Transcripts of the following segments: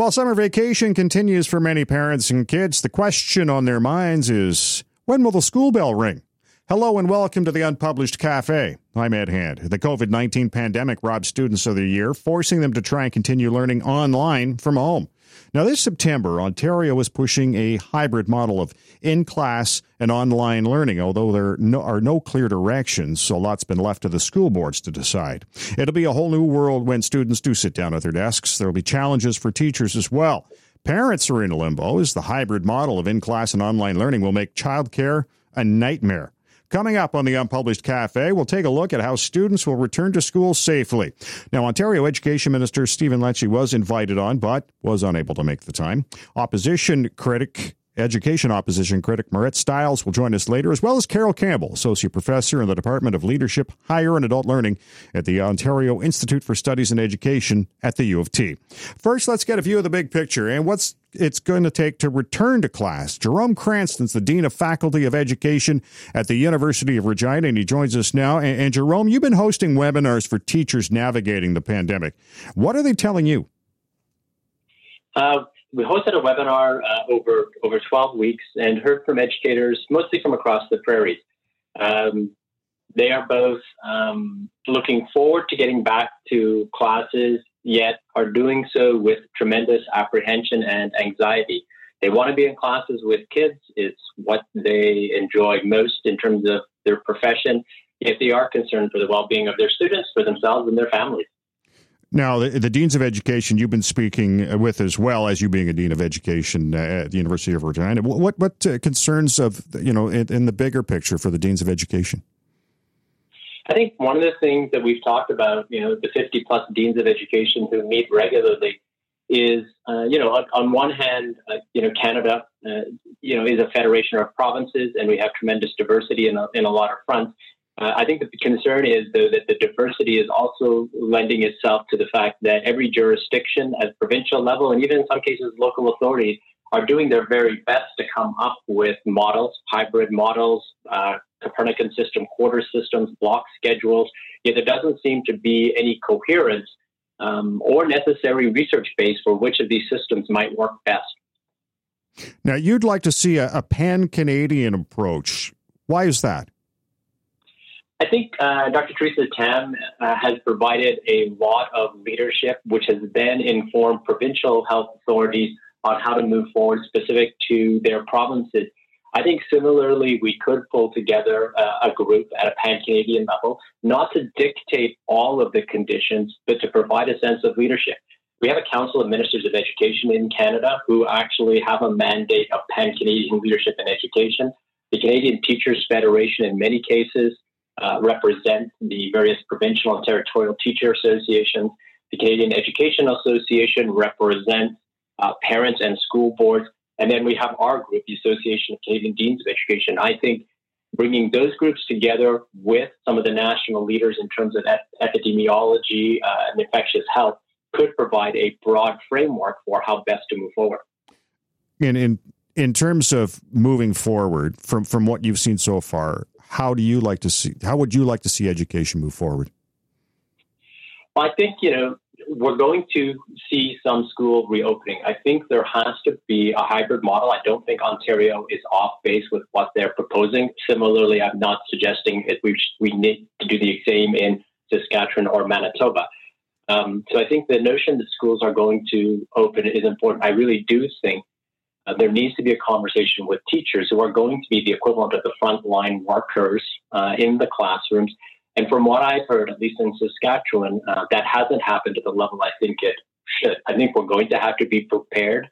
While summer vacation continues for many parents and kids, the question on their minds is when will the school bell ring? Hello and welcome to the Unpublished Cafe. I'm Ed Hand. The COVID 19 pandemic robbed students of their year, forcing them to try and continue learning online from home. Now, this September, Ontario is pushing a hybrid model of in class and online learning, although there are no clear directions, so a lot's been left to the school boards to decide. It'll be a whole new world when students do sit down at their desks. There will be challenges for teachers as well. Parents are in limbo as the hybrid model of in class and online learning will make childcare a nightmare. Coming up on the Unpublished Cafe, we'll take a look at how students will return to school safely. Now, Ontario Education Minister Stephen Lecce was invited on, but was unable to make the time. Opposition critic Education opposition critic Marit Stiles will join us later, as well as Carol Campbell, Associate Professor in the Department of Leadership, Higher and Adult Learning at the Ontario Institute for Studies in Education at the U of T. First, let's get a view of the big picture and what's it's going to take to return to class. Jerome Cranston's the Dean of Faculty of Education at the University of Regina, and he joins us now. And, and Jerome, you've been hosting webinars for teachers navigating the pandemic. What are they telling you? Uh, we hosted a webinar uh, over over 12 weeks and heard from educators, mostly from across the prairies. Um, they are both um, looking forward to getting back to classes, yet are doing so with tremendous apprehension and anxiety. They want to be in classes with kids. It's what they enjoy most in terms of their profession, yet they are concerned for the well being of their students, for themselves, and their families. Now, the, the, deans of education you've been speaking with, as well as you being a dean of education at the University of Regina, what what uh, concerns of you know in, in, the bigger picture for the deans of education? I think one of the things that we've talked about, you know, the 50 plus deans of education who meet regularly, is uh, you know on, on, one hand, uh, you know Canada, uh, you know, is a federation of provinces, and we have tremendous diversity in a, in a lot of fronts. Uh, I think the concern is, though, that the diversity is also lending itself to the fact that every jurisdiction at provincial level and even in some cases local authorities are doing their very best to come up with models, hybrid models, uh, Copernican system, quarter systems, block schedules. Yet there doesn't seem to be any coherence um, or necessary research base for which of these systems might work best. Now, you'd like to see a, a pan Canadian approach. Why is that? I think uh, Dr. Theresa Tam uh, has provided a lot of leadership, which has then informed provincial health authorities on how to move forward specific to their provinces. I think similarly, we could pull together uh, a group at a pan Canadian level, not to dictate all of the conditions, but to provide a sense of leadership. We have a Council of Ministers of Education in Canada who actually have a mandate of pan Canadian leadership in education. The Canadian Teachers Federation, in many cases, uh, represent the various provincial and territorial teacher associations. The Canadian Education Association represents uh, parents and school boards. And then we have our group, the Association of Canadian Deans of Education. I think bringing those groups together with some of the national leaders in terms of epidemiology uh, and infectious health could provide a broad framework for how best to move forward. And in in terms of moving forward from from what you've seen so far, how do you like to see? How would you like to see education move forward? Well, I think you know we're going to see some school reopening. I think there has to be a hybrid model. I don't think Ontario is off base with what they're proposing. Similarly, I'm not suggesting that we we need to do the same in Saskatchewan or Manitoba. Um, so I think the notion that schools are going to open is important. I really do think uh, there needs to be a conversation with teachers who are going to be the equivalent of the frontline workers uh, in the classrooms. And from what I've heard, at least in Saskatchewan, uh, that hasn't happened to the level I think it should. I think we're going to have to be prepared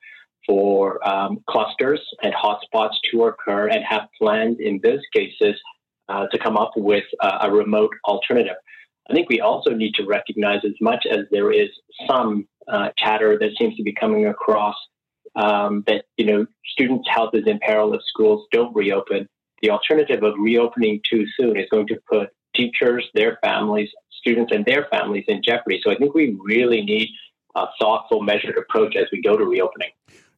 for um, clusters and hotspots to occur and have plans in those cases uh, to come up with a remote alternative. I think we also need to recognize, as much as there is some uh, chatter that seems to be coming across um, that you know students' health is in peril if schools don't reopen. The alternative of reopening too soon is going to put teachers, their families, students, and their families in jeopardy. So I think we really need a thoughtful, measured approach as we go to reopening.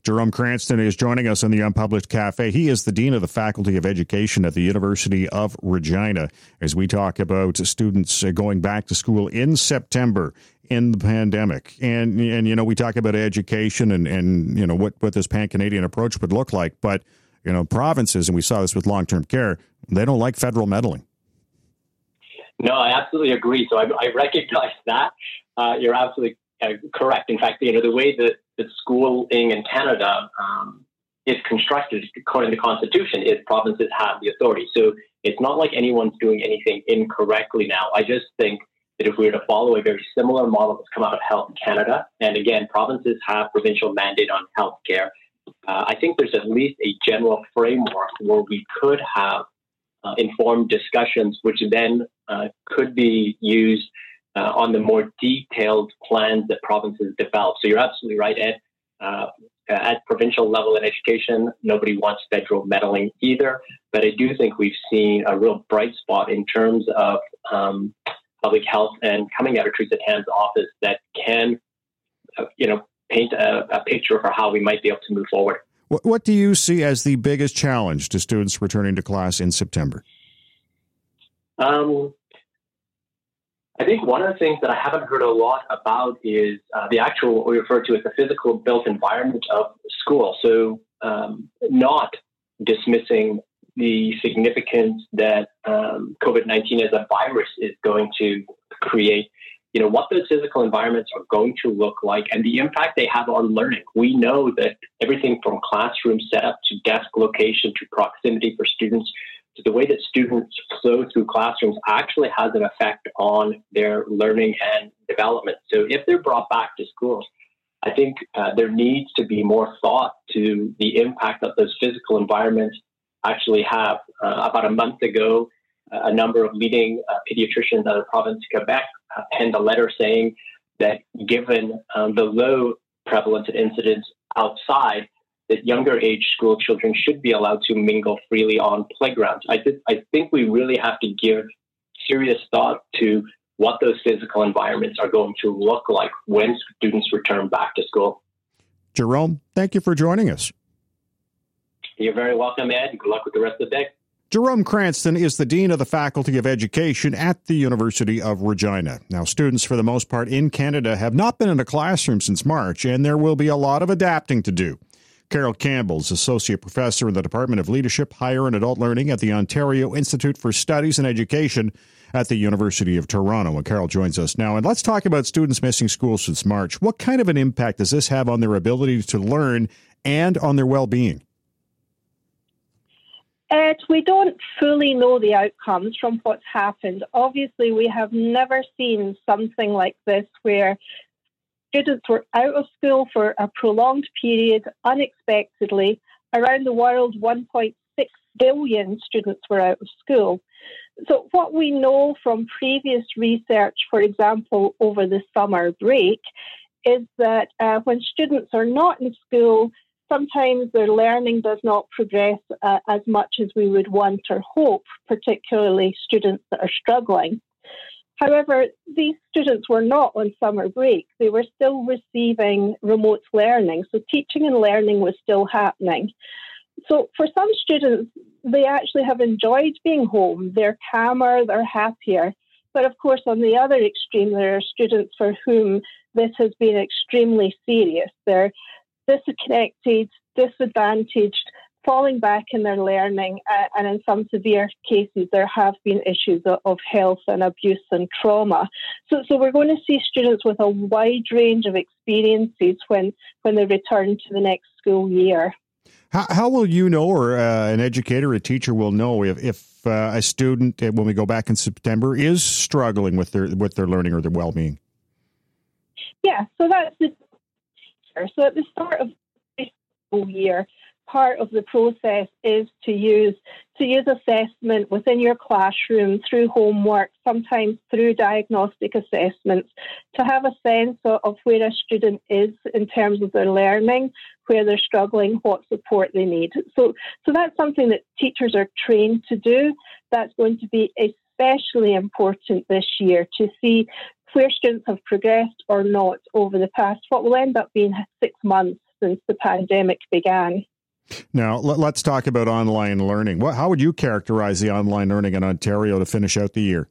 Jerome Cranston is joining us in the Unpublished Cafe. He is the Dean of the Faculty of Education at the University of Regina as we talk about students going back to school in September in the pandemic. And, and you know, we talk about education and, and you know, what, what this pan Canadian approach would look like. But, you know, provinces, and we saw this with long term care, they don't like federal meddling. No, I absolutely agree. So I, I recognize that. Uh, you're absolutely uh, correct. In fact, you know, the way that the schooling in Canada um, is constructed according to the Constitution is provinces have the authority. So it's not like anyone's doing anything incorrectly now. I just think that if we were to follow a very similar model that's come out of Health Canada, and again, provinces have provincial mandate on health care, uh, I think there's at least a general framework where we could have uh, informed discussions, which then uh, could be used uh, on the more detailed plans that provinces develop. So you're absolutely right, Ed. Uh, at provincial level in education, nobody wants federal meddling either. But I do think we've seen a real bright spot in terms of um, public health and coming out of Theresa Tam's office that can, uh, you know, paint a, a, picture for how we might be able to move forward. What, what do you see as the biggest challenge to students returning to class in September? Um, I think one of the things that I haven't heard a lot about is uh, the actual what we refer to as the physical built environment of school. So, um, not dismissing the significance that um, COVID 19 as a virus is going to create, you know, what those physical environments are going to look like and the impact they have on learning. We know that everything from classroom setup to desk location to proximity for students so the way that students flow through classrooms actually has an effect on their learning and development. So if they're brought back to schools, I think uh, there needs to be more thought to the impact that those physical environments actually have. Uh, about a month ago, uh, a number of leading uh, pediatricians out of the province of Quebec uh, penned a letter saying that given um, the low prevalence of incidents outside, that younger age school children should be allowed to mingle freely on playgrounds. I, th- I think we really have to give serious thought to what those physical environments are going to look like when students return back to school. Jerome, thank you for joining us. You're very welcome, Ed. Good luck with the rest of the day. Jerome Cranston is the Dean of the Faculty of Education at the University of Regina. Now, students, for the most part in Canada, have not been in a classroom since March, and there will be a lot of adapting to do. Carol Campbell is Associate Professor in the Department of Leadership, Higher and Adult Learning at the Ontario Institute for Studies and Education at the University of Toronto. And Carol joins us now. And let's talk about students missing school since March. What kind of an impact does this have on their ability to learn and on their well being? Ed, we don't fully know the outcomes from what's happened. Obviously, we have never seen something like this where students were out of school for a prolonged period unexpectedly. Around the world, 1.6 billion students were out of school. So, what we know from previous research, for example, over the summer break, is that uh, when students are not in school, sometimes their learning does not progress uh, as much as we would want or hope, particularly students that are struggling. However, these students were not on summer break. They were still receiving remote learning. So teaching and learning was still happening. So for some students, they actually have enjoyed being home. They're calmer, they're happier. But of course, on the other extreme, there are students for whom this has been extremely serious. They're disconnected, disadvantaged, falling back in their learning, uh, and in some severe cases, there have been issues of, of, health and abuse and trauma. So, so we're going to see students with a wide range of experiences when, when they return to the next school year. How, how will you know, or uh, an educator, a teacher will know if, if uh, a student, uh, when we go back in September, is struggling with their with their learning or their well being? Yeah, so that's the so at the start of the school year, part of the process is to use to use assessment within your classroom through homework, sometimes through diagnostic assessments, to have a sense of, where a student is in terms of their learning, where they're struggling, what support they need. So, so that's something that teachers are trained to do. That's going to be especially important this year to see where students have progressed or not over the past what will end up being six months since the pandemic began. Now, let's talk about online learning. How would you characterize the online learning in Ontario to finish out the year?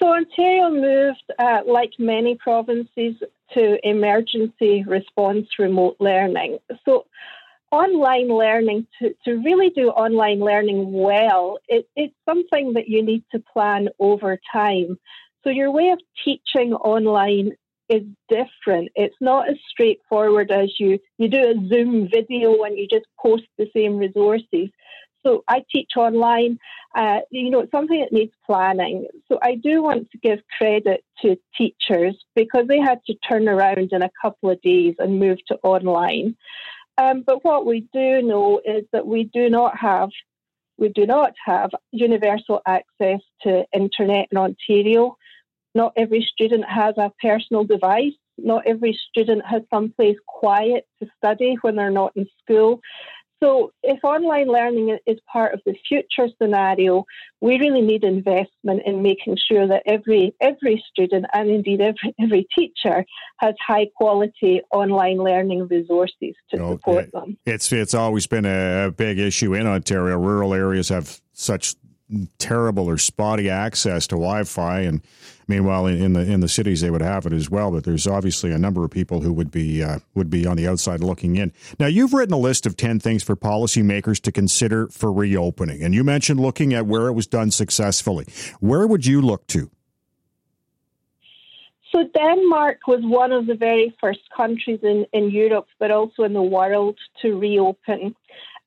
So, Ontario moved, uh, like many provinces, to emergency response remote learning. So, online learning, to, to really do online learning well, it, it's something that you need to plan over time. So, your way of teaching online is different. It's not as straightforward as you, you do a Zoom video and you just post the same resources. So I teach online. Uh, you know, it's something that needs planning. So I do want to give credit to teachers because they had to turn around in a couple of days and move to online. Um, but what we do know is that we do not have we do not have universal access to internet in Ontario. Not every student has a personal device. Not every student has someplace quiet to study when they're not in school. So, if online learning is part of the future scenario, we really need investment in making sure that every every student and indeed every every teacher has high quality online learning resources to okay. support them. It's it's always been a big issue in Ontario. Rural areas have such terrible or spotty access to Wi-Fi, and meanwhile, in, in, the in the cities they would have it as well. But there's obviously a number of people who would be uh, would be on the outside looking in. Now, you've written a list of ten things for policymakers to consider for reopening, and you mentioned looking at where it was done successfully. Where would you look to? So Denmark was one of the very first countries in, in Europe, but also in the world, to reopen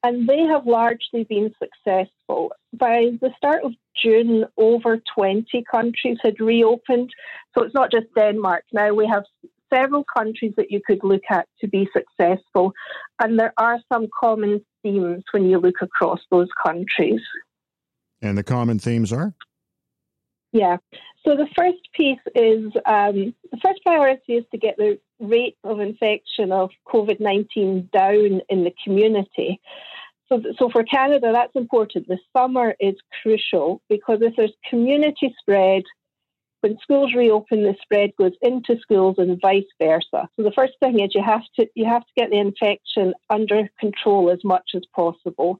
and they have largely been successful. By the start of June, over 20 countries had reopened. So it's not just Denmark. Now we have several countries that you could look at to be successful, and there are some common themes when you look across those countries. And the common themes are? Yeah. So the first piece is um, the first priority is to get the rate of infection of COVID 19 down in the community. So, so for Canada, that's important. The summer is crucial because if there's community spread, when schools reopen, the spread goes into schools and vice versa. So the first thing is you have to you have to get the infection under control as much as possible.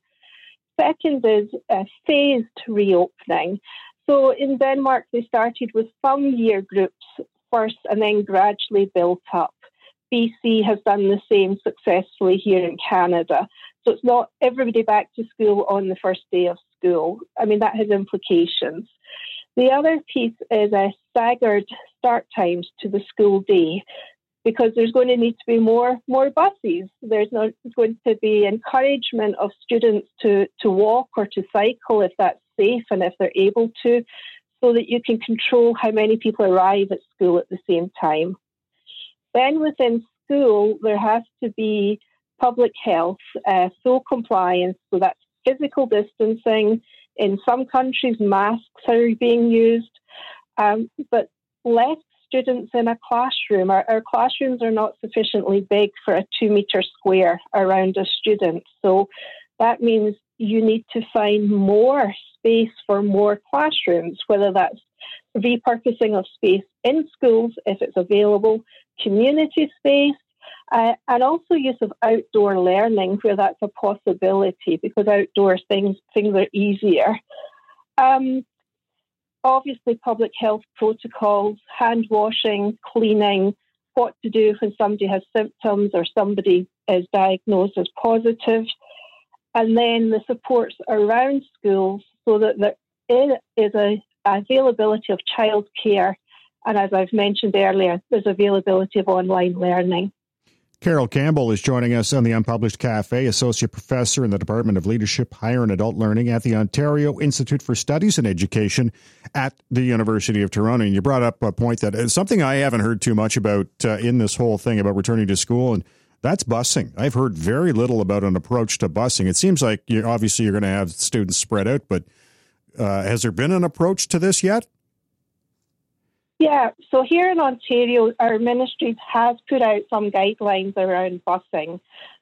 Second is a phased reopening. So in Denmark, they started with some year groups first and then gradually built up. BC has done the same successfully here in Canada. So it's not everybody back to school on the first day of school. I mean, that has implications. The other piece is a staggered start times to the school day because there's going to need to be more more buses. There's not going to be encouragement of students to, to walk or to cycle if that's safe and if they're able to, so that you can control how many people arrive at school at the same time. Then within school, there has to be public health, uh, full compliance, so that's physical distancing. In some countries, masks are being used, um, but less students in a classroom. Our, our, classrooms are not sufficiently big for a two metre square around a student. So that means you need to find more space for more classrooms, whether that's repurposing of space in schools if it's available, community space, uh, and also use of outdoor learning where that's a possibility because outdoor things things are easier. Um, obviously, public health protocols, hand washing, cleaning, what to do when somebody has symptoms or somebody is diagnosed as positive, and then the supports around schools so that there is a availability of childcare, and as I've mentioned earlier, there's availability of online learning. Carol Campbell is joining us on the Unpublished Cafe, Associate Professor in the Department of Leadership, Higher and Adult Learning at the Ontario Institute for Studies in Education at the University of Toronto. And you brought up a point that is something I haven't heard too much about uh, in this whole thing about returning to school, and that's busing. I've heard very little about an approach to busing. It seems like you obviously you're going to have students spread out, but uh, has there been an approach to this yet? Yeah, so here in Ontario, our ministry has put out some guidelines around busing.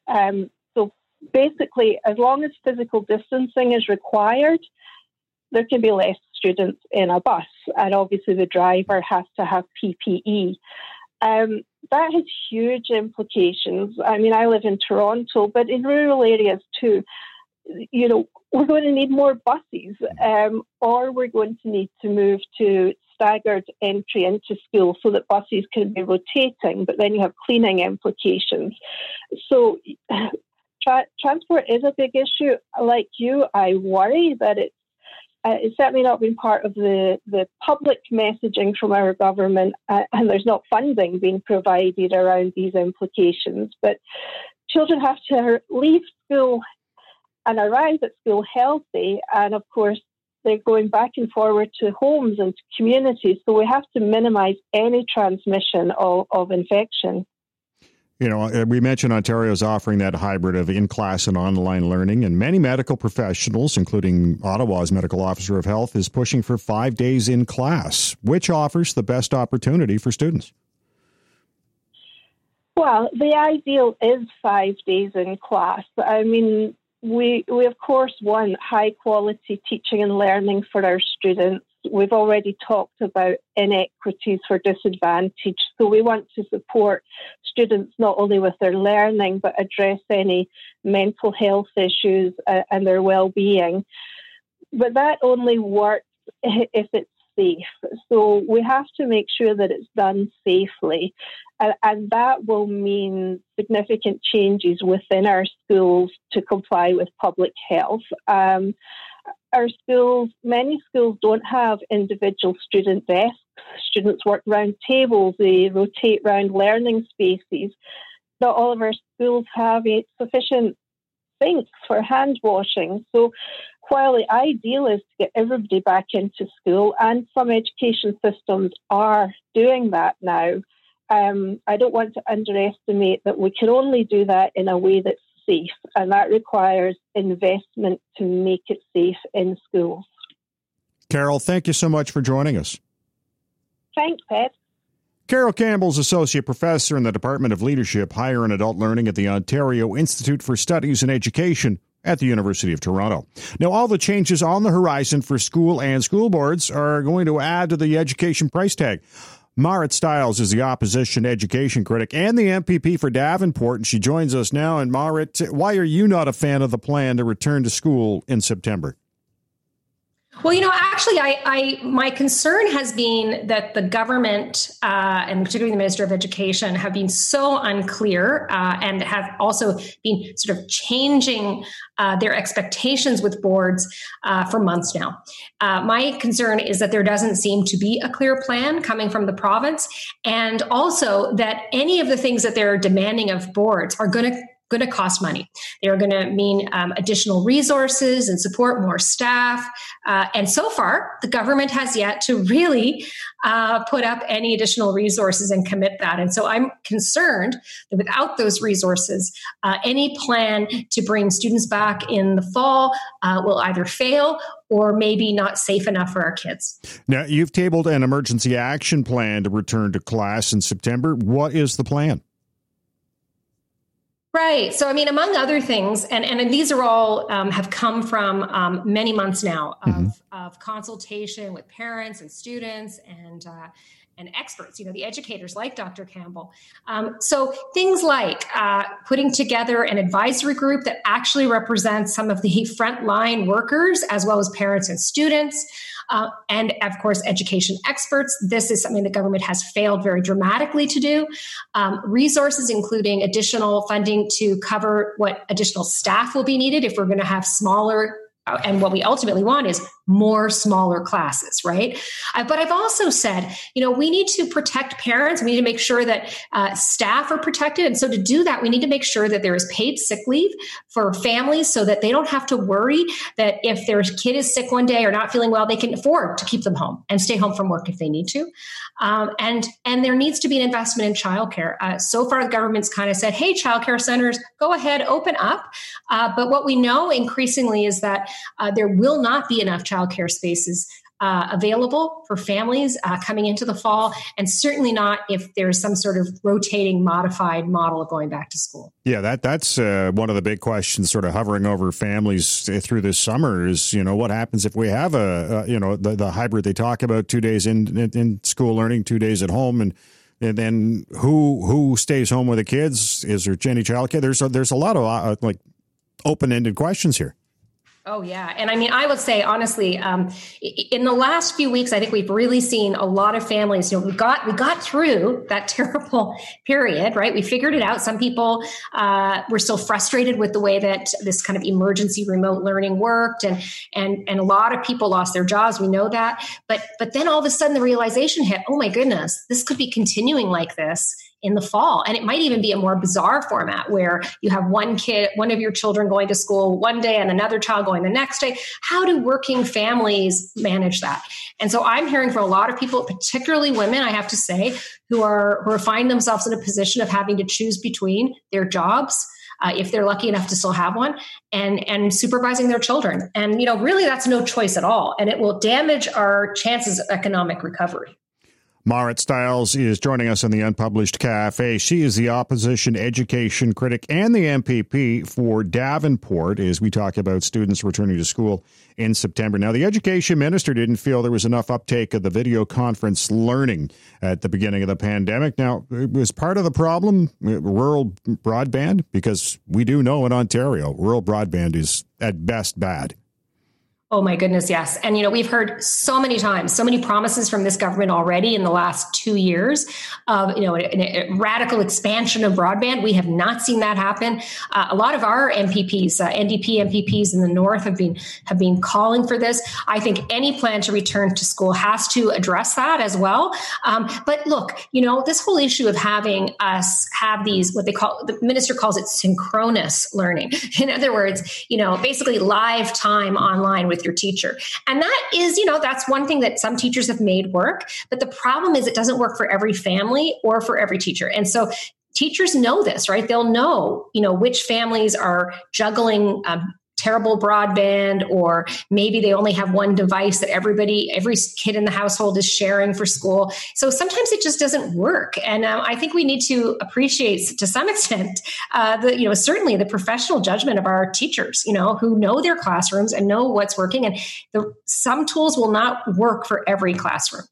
Um, so basically, as long as physical distancing is required, there can be less students in a bus, and obviously the driver has to have PPE. Um, that has huge implications. I mean, I live in Toronto, but in rural areas too. You know, we're going to need more buses, um, or we're going to need to move to staggered entry into school so that buses can be rotating, but then you have cleaning implications. So, tra- transport is a big issue. Like you, I worry that it's uh, it's certainly not been part of the, the public messaging from our government, uh, and there's not funding being provided around these implications. But children have to leave school and arrive at school healthy, and of course, they're going back and forward to homes and to communities. So we have to minimize any transmission of, of infection. You know, uh, we mentioned Ontario's offering that hybrid of in class and online learning, and many medical professionals, including Ottawa's medical officer of health, is pushing for five days in class, which offers the best opportunity for students. Well, the ideal is five days in class. I mean, we, we of course want high quality teaching and learning for our students. We've already talked about inequities for disadvantage. So we want to support students not only with their learning, but address any mental health issues uh, and their well-being. But that only works if it's safe. So we have to make sure that it's done safely. And, that will mean significant changes within our schools to comply with public health. Um, our schools, many schools don't have individual student desks. Students work round tables, they rotate round learning spaces. Not all of our schools have sufficient sinks for hand washing. So while the ideal is to get everybody back into school, and some education systems are doing that now, um, I don't want to underestimate that we can only do that in a way that's safe, and that requires investment to make it safe in schools. Carol, thank you so much for joining us. Thanks, Pat. Carol Campbell's Associate Professor in the Department of Leadership, Higher and Adult Learning at the Ontario Institute for Studies in Education at the University of Toronto. Now, all the changes on the horizon for school and school boards are going to add to the education price tag. Marit Stiles is the opposition education critic and the MPP for Davenport, and she joins us now. And Marit, why are you not a fan of the plan to return to school in September? Well, you know, actually, I, I my concern has been that the government uh, and particularly the Minister of Education have been so unclear uh, and have also been sort of changing uh, their expectations with boards uh, for months now. Uh, my concern is that there doesn't seem to be a clear plan coming from the province, and also that any of the things that they're demanding of boards are going to going to cost money. They are going to mean um, additional resources and support, more staff. Uh, and so far, the government has yet to really uh, put up any additional resources and commit that. And so I'm concerned that without those resources, uh, any plan to bring students back in the fall uh, will either fail or maybe not safe enough for our kids. Now, you've tabled an emergency action plan to return to class in September. What is the plan? Right. So, I mean, among other things, and, and these are all um, have come from um, many months now of, mm-hmm. of consultation with parents and students and uh, and experts, you know, the educators like Dr. Campbell. Um, so things like uh, putting together an advisory group that actually represents some of the frontline workers as well as parents and students. Uh, and of course, education experts. This is something the government has failed very dramatically to do. Um, resources, including additional funding to cover what additional staff will be needed if we're going to have smaller and what we ultimately want is more smaller classes, right? Uh, but I've also said, you know, we need to protect parents. We need to make sure that uh, staff are protected. And so to do that, we need to make sure that there is paid sick leave for families so that they don't have to worry that if their kid is sick one day or not feeling well, they can afford to keep them home and stay home from work if they need to. Um, and, and there needs to be an investment in childcare. Uh, so far, the government's kind of said, hey, childcare centers, go ahead, open up. Uh, but what we know increasingly is that uh, there will not be enough childcare spaces uh, available for families uh, coming into the fall, and certainly not if there's some sort of rotating, modified model of going back to school. Yeah, that that's uh, one of the big questions, sort of hovering over families through this summer. Is you know what happens if we have a, a you know the, the hybrid they talk about, two days in, in, in school learning, two days at home, and And then who who stays home with the kids? Is there any childcare? There's a, there's a lot of uh, like open ended questions here. Oh yeah, and I mean, I would say honestly, um, in the last few weeks, I think we've really seen a lot of families. You know, we got we got through that terrible period, right? We figured it out. Some people uh, were still frustrated with the way that this kind of emergency remote learning worked, and and and a lot of people lost their jobs. We know that, but but then all of a sudden the realization hit: oh my goodness, this could be continuing like this in the fall. And it might even be a more bizarre format where you have one kid, one of your children going to school one day and another child going the next day. How do working families manage that? And so I'm hearing from a lot of people, particularly women, I have to say, who are who are finding themselves in a position of having to choose between their jobs. Uh, if they're lucky enough to still have one and and supervising their children and you know really that's no choice at all and it will damage our chances of economic recovery Marit Stiles is joining us in the Unpublished Cafe. She is the opposition education critic and the MPP for Davenport as we talk about students returning to school in September. Now, the education minister didn't feel there was enough uptake of the video conference learning at the beginning of the pandemic. Now, it was part of the problem uh, rural broadband because we do know in Ontario, rural broadband is at best bad. Oh my goodness, yes. And you know, we've heard so many times, so many promises from this government already in the last two years of you know a, a radical expansion of broadband. We have not seen that happen. Uh, a lot of our MPPs, uh, NDP MPPs in the north, have been have been calling for this. I think any plan to return to school has to address that as well. Um, but look, you know, this whole issue of having us have these what they call the minister calls it synchronous learning. In other words, you know, basically live time online with your teacher. And that is, you know, that's one thing that some teachers have made work. But the problem is it doesn't work for every family or for every teacher. And so teachers know this, right? They'll know, you know, which families are juggling um, terrible broadband or maybe they only have one device that everybody every kid in the household is sharing for school. So sometimes it just doesn't work. And um, i think we need to appreciate to some extent uh, the you know certainly the professional judgment of our teachers you know who know their classrooms and know what's working. And the, some tools will not work for every classroom.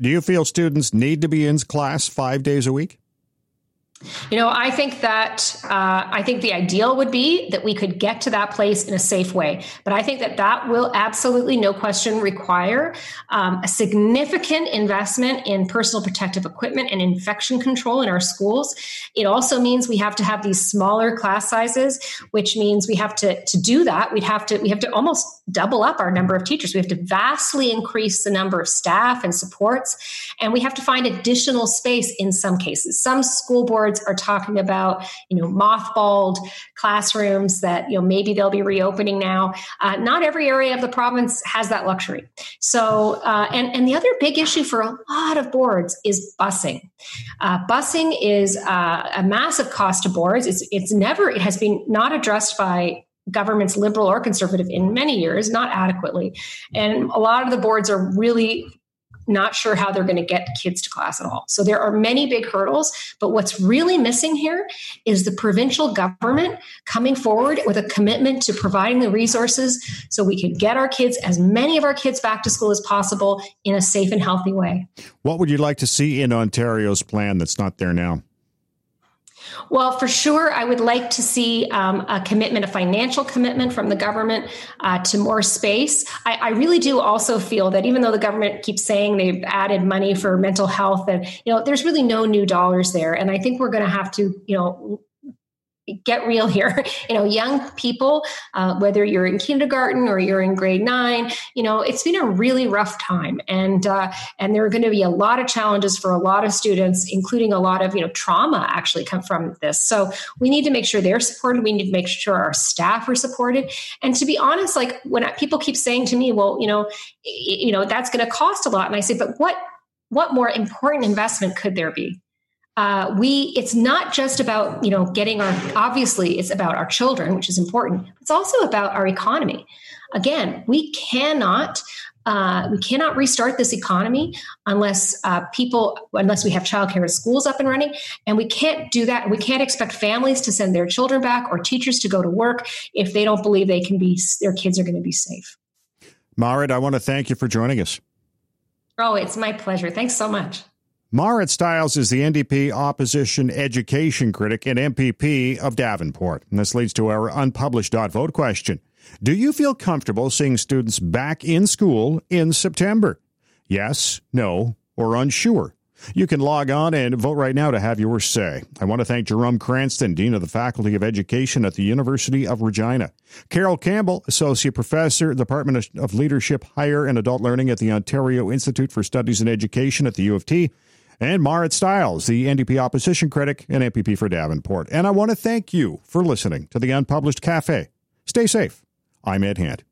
Do you feel students need to be in class five days a week you know, I think that uh, I think the ideal would be that we could get to that place in a safe way. But I think that that will absolutely, no question, require um, a significant investment in personal protective equipment and infection control in our schools. It also means we have to have these smaller class sizes, which means we have to to do that. We'd have to we have to almost double up our number of teachers. We have to vastly increase the number of staff and supports, and we have to find additional space in some cases. Some school boards are talking about, you know, mothballed classrooms that, you know, maybe they'll be reopening now. Uh, not every area of the province has that luxury. So, uh, and, and the other big issue for a lot of boards is busing. Uh, busing is uh, a massive cost to boards. It's, it's never, it has been not addressed by governments, liberal or conservative, in many years, not adequately. And a lot of the boards are really not sure how they're going to get kids to class at all. So there are many big hurdles, but what's really missing here is the provincial government coming forward with a commitment to providing the resources so we can get our kids, as many of our kids, back to school as possible in a safe and healthy way. What would you like to see in Ontario's plan that's not there now? Well, for sure, I would like to see um, a commitment, a financial commitment from the government uh, to more space. I, I, really do also feel that even though the government keeps saying they've added money for mental health, and you know, there's really no new dollars there, and I think we're going to have to, you know, get real here. You know young people uh, whether you're in kindergarten or you're in grade nine you know it's been a really rough time. And uh, and there are going to be a lot of challenges for a lot of students including a lot of you know trauma actually come from this. So we need to make sure they're supported. We need to make sure our staff are supported. And to be honest like when people keep saying to me well you know you know that's going to cost a lot. And i say but what what more important investment could there be uh, we it's not just about you know getting our obviously it's about our children which is important. It's also about our economy. Again we cannot uh, we cannot restart this economy unless uh, people unless we have childcare and schools up and running. And we can't do that. We can't expect families to send their children back or teachers to go to work if they don't believe they can be their kids are going to be safe. Marit i want to thank you for joining us. Oh it's my pleasure. Thanks so much Marit Stiles is the NDP opposition education critic and MPP of Davenport. And this leads to our unpublished dot vote question. Do you feel comfortable seeing students back in school in September? Yes, no, or unsure? You can log on and vote right now to have your say. I want to thank Jerome Cranston, Dean of the Faculty of Education at the University of Regina, Carol Campbell, Associate Professor, Department of Leadership, Higher and Adult Learning at the Ontario Institute for Studies in Education at the U of T, and Marit Stiles, the NDP opposition critic and MPP for Davenport. And I want to thank you for listening to the Unpublished Cafe. Stay safe. I'm Ed Hand.